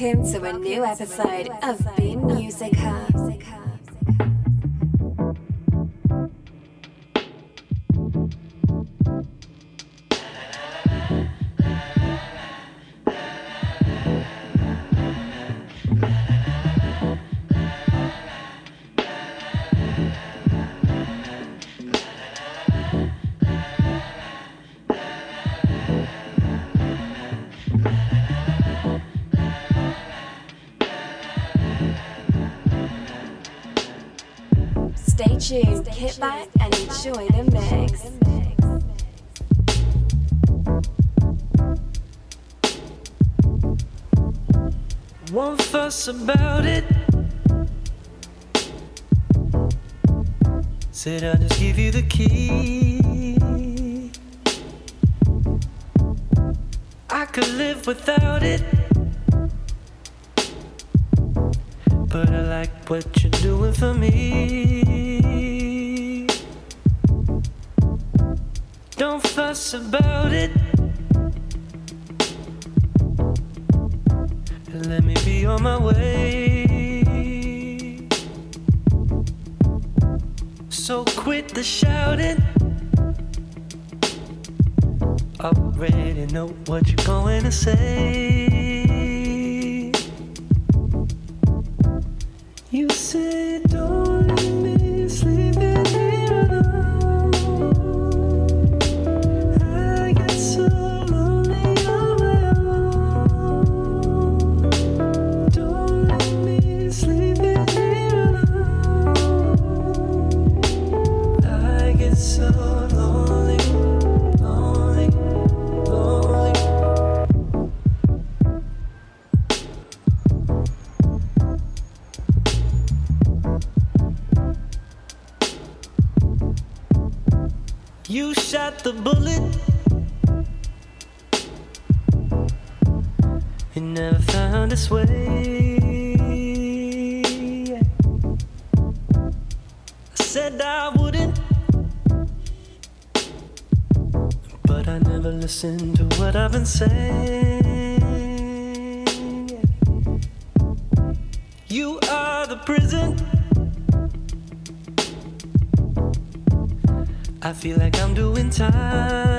Welcome to a new episode of Beam Music Hub. Tuned, kick back, and enjoy the mix. Won't fuss about it. Said I'll just give you the key. I could live without it. But I like what you're doing for me. Don't fuss about it. let me be on my way. So quit the shouting. I already know what you're going to say. You say, don't let me sleep said I wouldn't, but I never listened to what I've been saying. You are the prison. I feel like I'm doing time.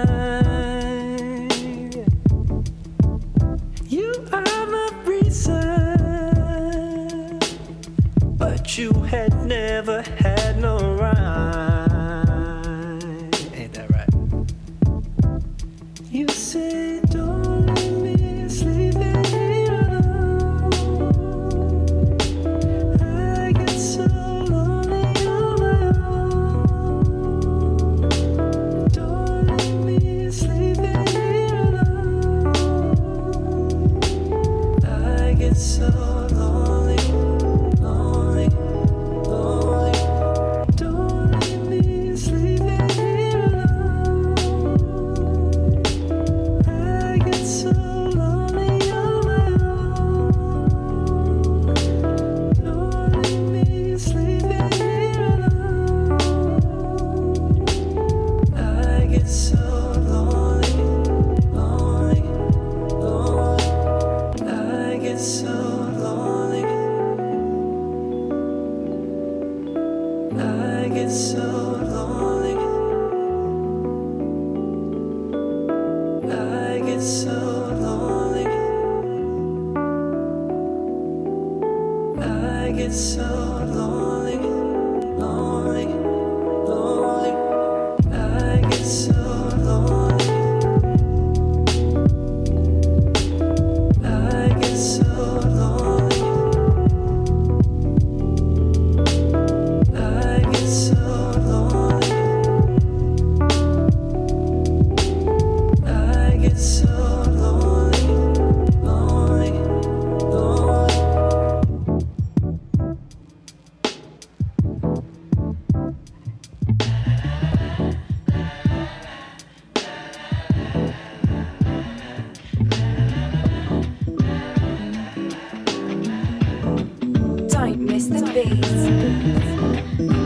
I get so miss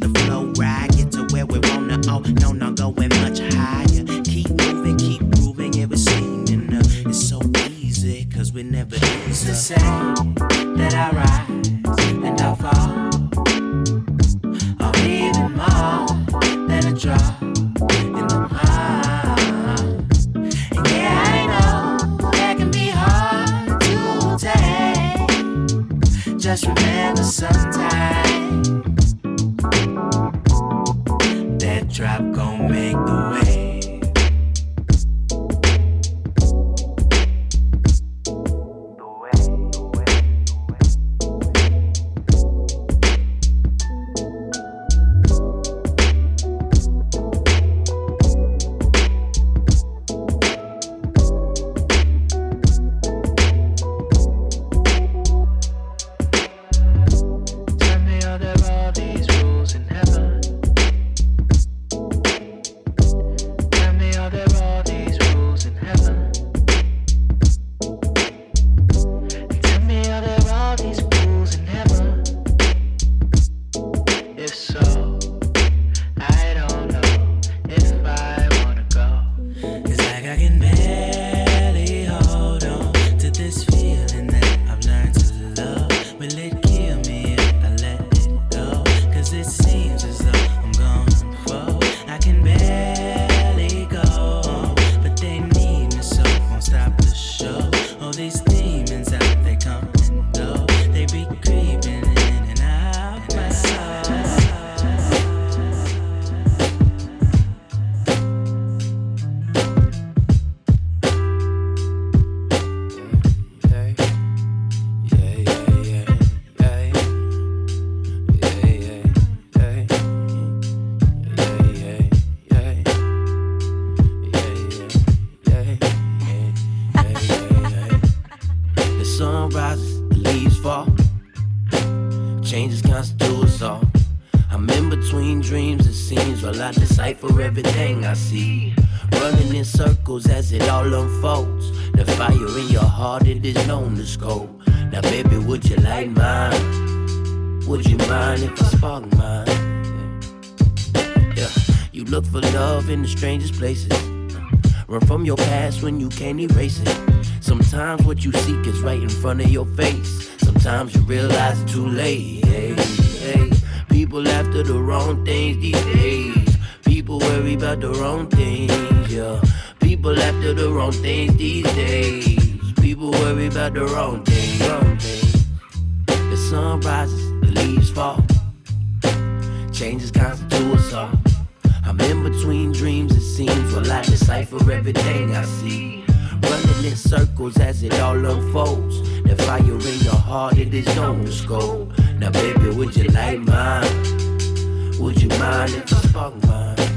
the flow right. Get to where we wanna, oh, no, no, going much higher. Keep moving, keep proving it was seeming. Uh, it's so easy, cause we never It's the same that I rise and I fall. Or even more than a drop in the pond. Look for love in the strangest places. Run from your past when you can't erase it. Sometimes what you seek is right in front of your face. Sometimes you realize it's too late. Hey, hey. People after the wrong things these days. People worry about the wrong things, yeah. People after the wrong things these days. People worry about the wrong things, wrong things. The sun rises, the leaves fall. Changes constitute us all. I'm in between dreams and scenes while I decipher everything I see. Running in circles as it all unfolds. The fire in your heart, it is known to scope. Now, baby, would you like mine? Would you mind if I spark mine?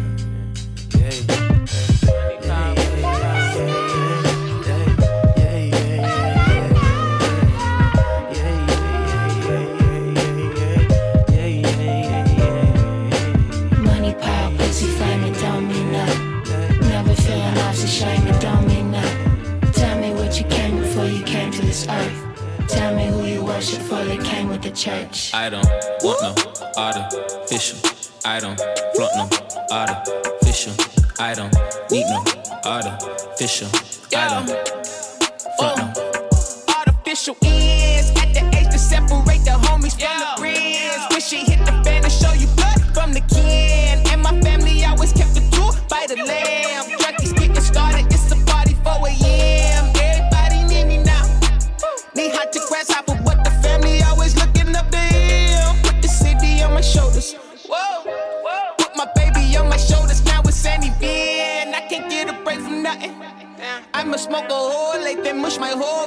official. Yeah.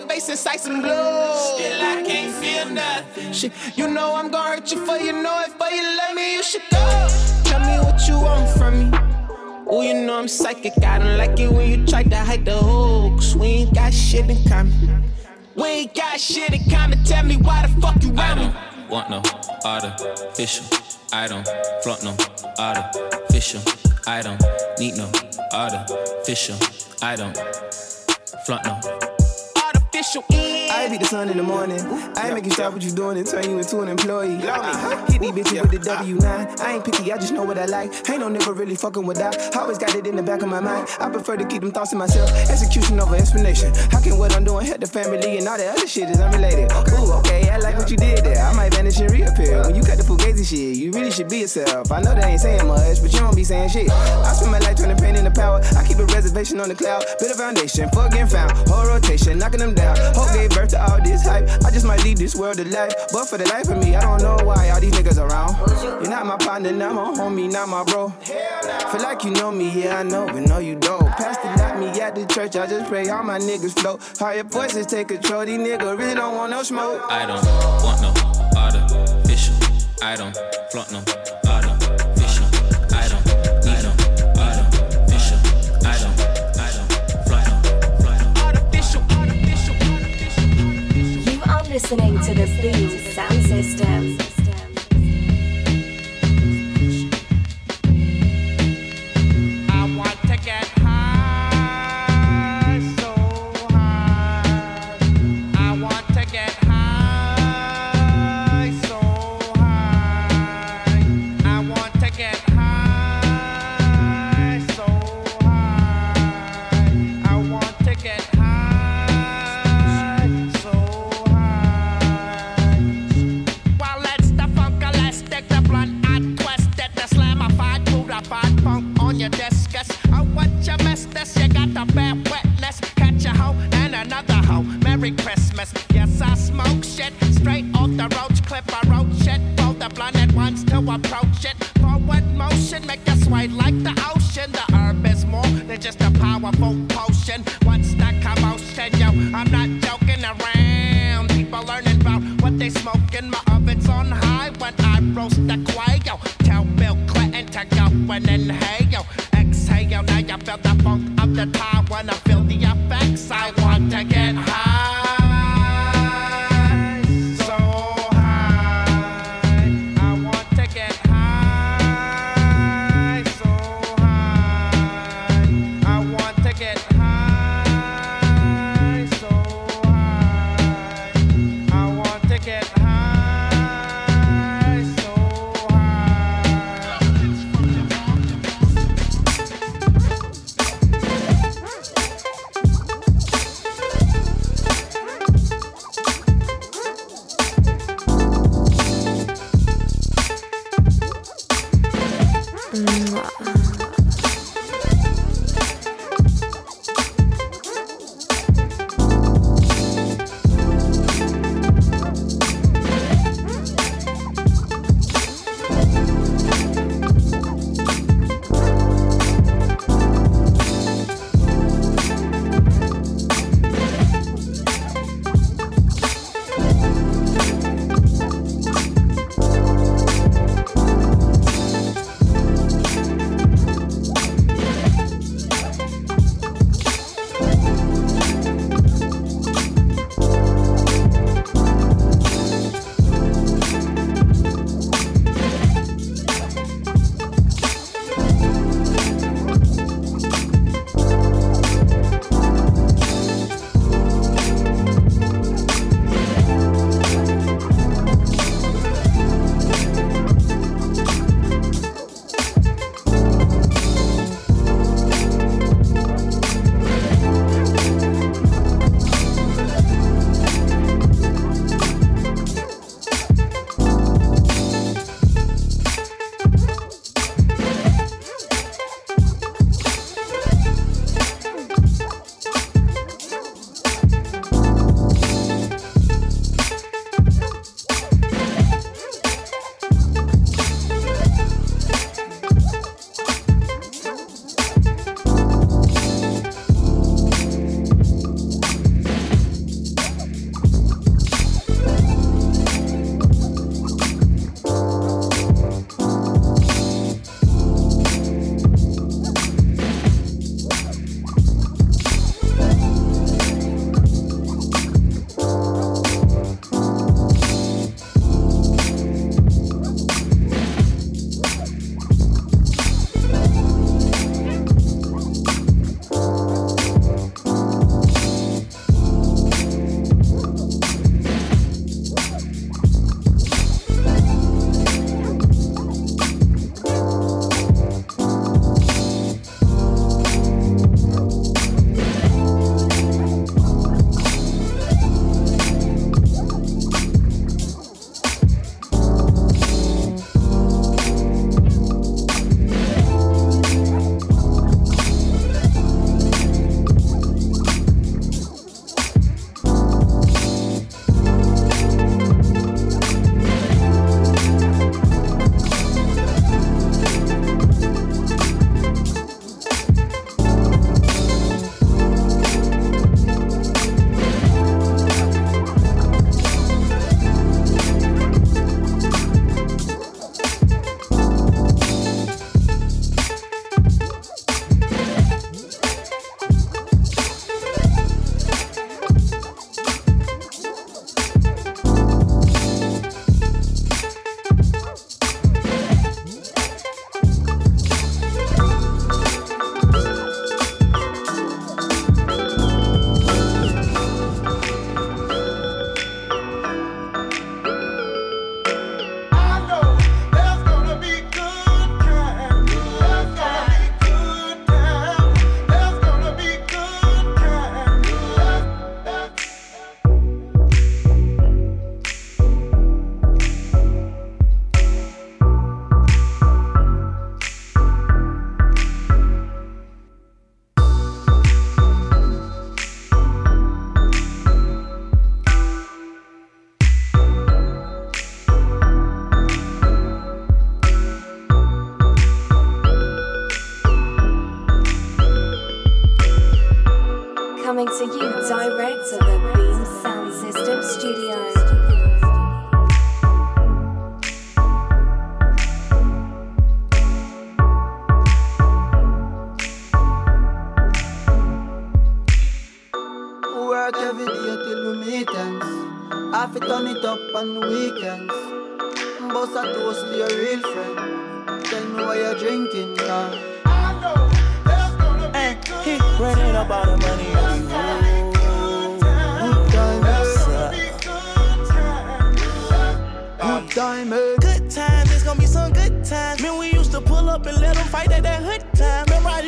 Whole face inside some glue. Still, I can't feel nothing. Shit, you know I'm gonna hurt you for you know it, for you love me, you should go. Tell me what you want from me. Oh, you know I'm psychic. I don't like it when you try to hide the hoax. We ain't got shit in common. We ain't got shit in common. Tell me why the fuck you run me? don't want no artificial. I don't flaunt no artificial. I don't need no artificial. I don't flaunt no. Is. I beat the sun in the morning. I ain't make you stop what you doing and turn you into an employee. Uh, hit these bitches with the W9. I ain't picky, I just know what I like. Ain't no nigga really fucking with that. I Always got it in the back of my mind. I prefer to keep them thoughts to myself. Execution over explanation. How can what I'm doing hurt the family and all that other shit is unrelated? Ooh, okay, I like what you did there. I might vanish and reappear. When you cut the fugazi shit, you really should be yourself. I know they ain't saying much, but you don't be saying shit. I spend my life turning pain into power. I keep a reservation on the cloud. Build a foundation, fuck getting found. Whole rotation, knocking them down. Hope gave birth to all this hype. I just might leave this world alive. But for the life of me, I don't know why all these niggas around. You're not my partner, not my homie, not my bro. Feel like you know me, yeah, I know, but no, you don't. Pastor locked me at the church, I just pray all my niggas float. Higher voices take control, these niggas really don't want no smoke. I don't want no artificial. I don't flaunt no listening to the Beam Sound System. Clip. I wrote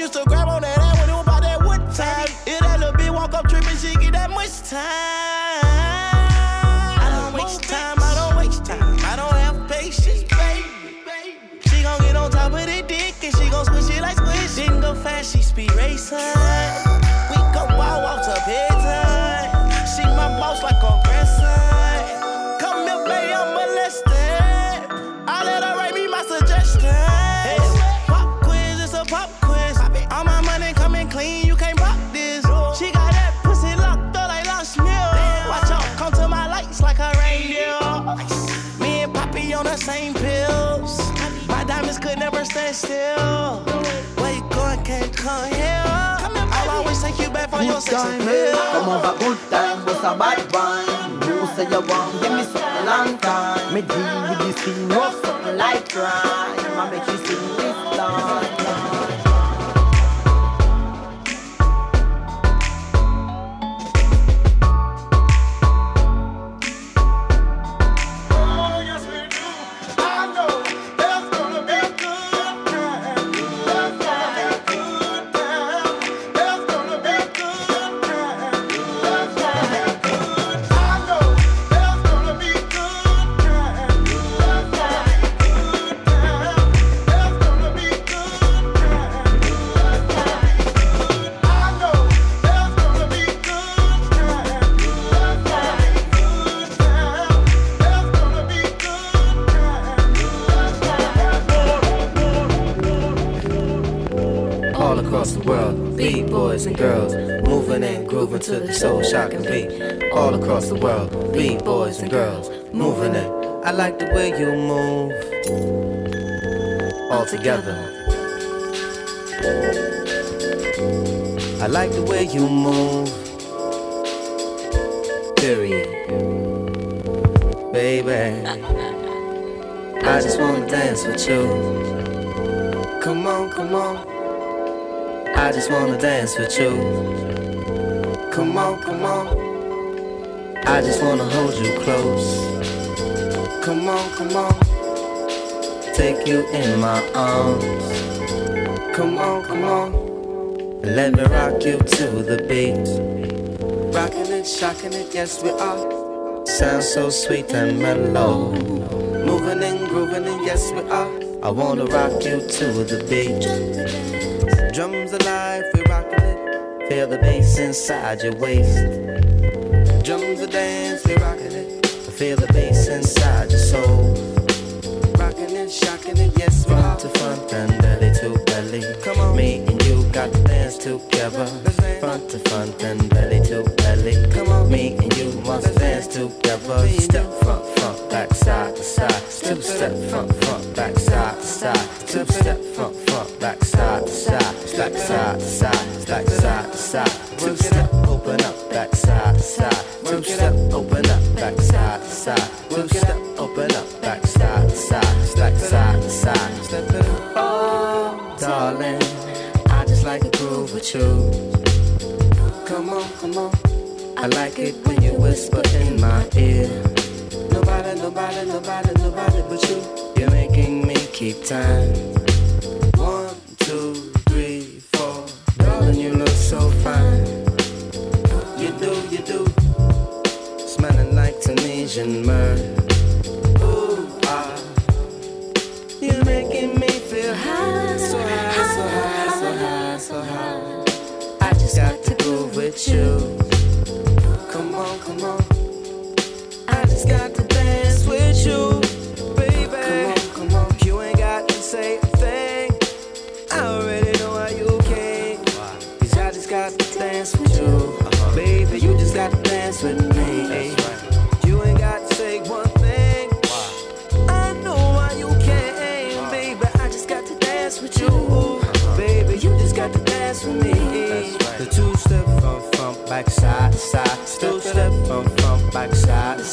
used to grab on that ass when it was about that wood time. If that little bitch walk up tripping, she get that much time. I don't waste time, I don't waste time. I don't have patience, baby. She gon' get on top of the dick and she gon' squish it like squish. Didn't go fast, she speed racing. Stand still. Where you going, can't come here. I'll always take you back for your Good sex time, appeal. eh? Come over, good time, what's a bad wine? You say you want, give me something long time. Me deal with this thing, no something like crime. I make you across the world. Beat boys and girls, moving and grooving to the soul shocking beat. All across the world, beat boys and girls, moving it. I like the way you move. All together. I like the way you move. Period. Baby, I just wanna dance with you. Come on, come on. I just wanna dance with you. Come on, come on. I just wanna hold you close. Come on, come on. Take you in my arms. Come on, come on. Let me rock you to the beat. Rocking it, shocking it, yes we are. Sounds so sweet and mellow. Moving and grooving it, yes we are. I wanna rock you to the beat. Drums alive, we rockin' it. Feel the bass inside your waist. Drums a dance, we rockin' it. Feel the bass inside your soul. Rockin' it, shockin' it, yes, front to front and belly to belly. Come on, you got to dance together. Front to front and belly to belly. Come on, me and you must dance together. Step front, front, back, side to side. Two step front, front, back, side to side. Two step front, front, back, side to side. Back, side to side, back, side to side. Two step, open up, back, side to side. Two step, open up, back, side to side. Two step, open up, back, side to side. Back, side to side. Oh, darling, with you. Come on, come on. I like it when you whisper in my ear. Nobody, nobody, nobody, nobody but you. You're making me keep time. One, two, three, four. Darling, you look so fine. You do, you do. Smelling like Tunisian myrrh. Groove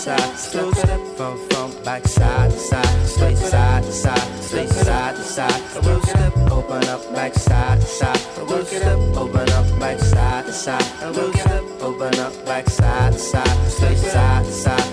side, still step from front, back side to side, straight side to side, straight side to side. Real step, open up, back side to side. Real step, open up, back side to side. Real step, open up, back side to side, straight side to side.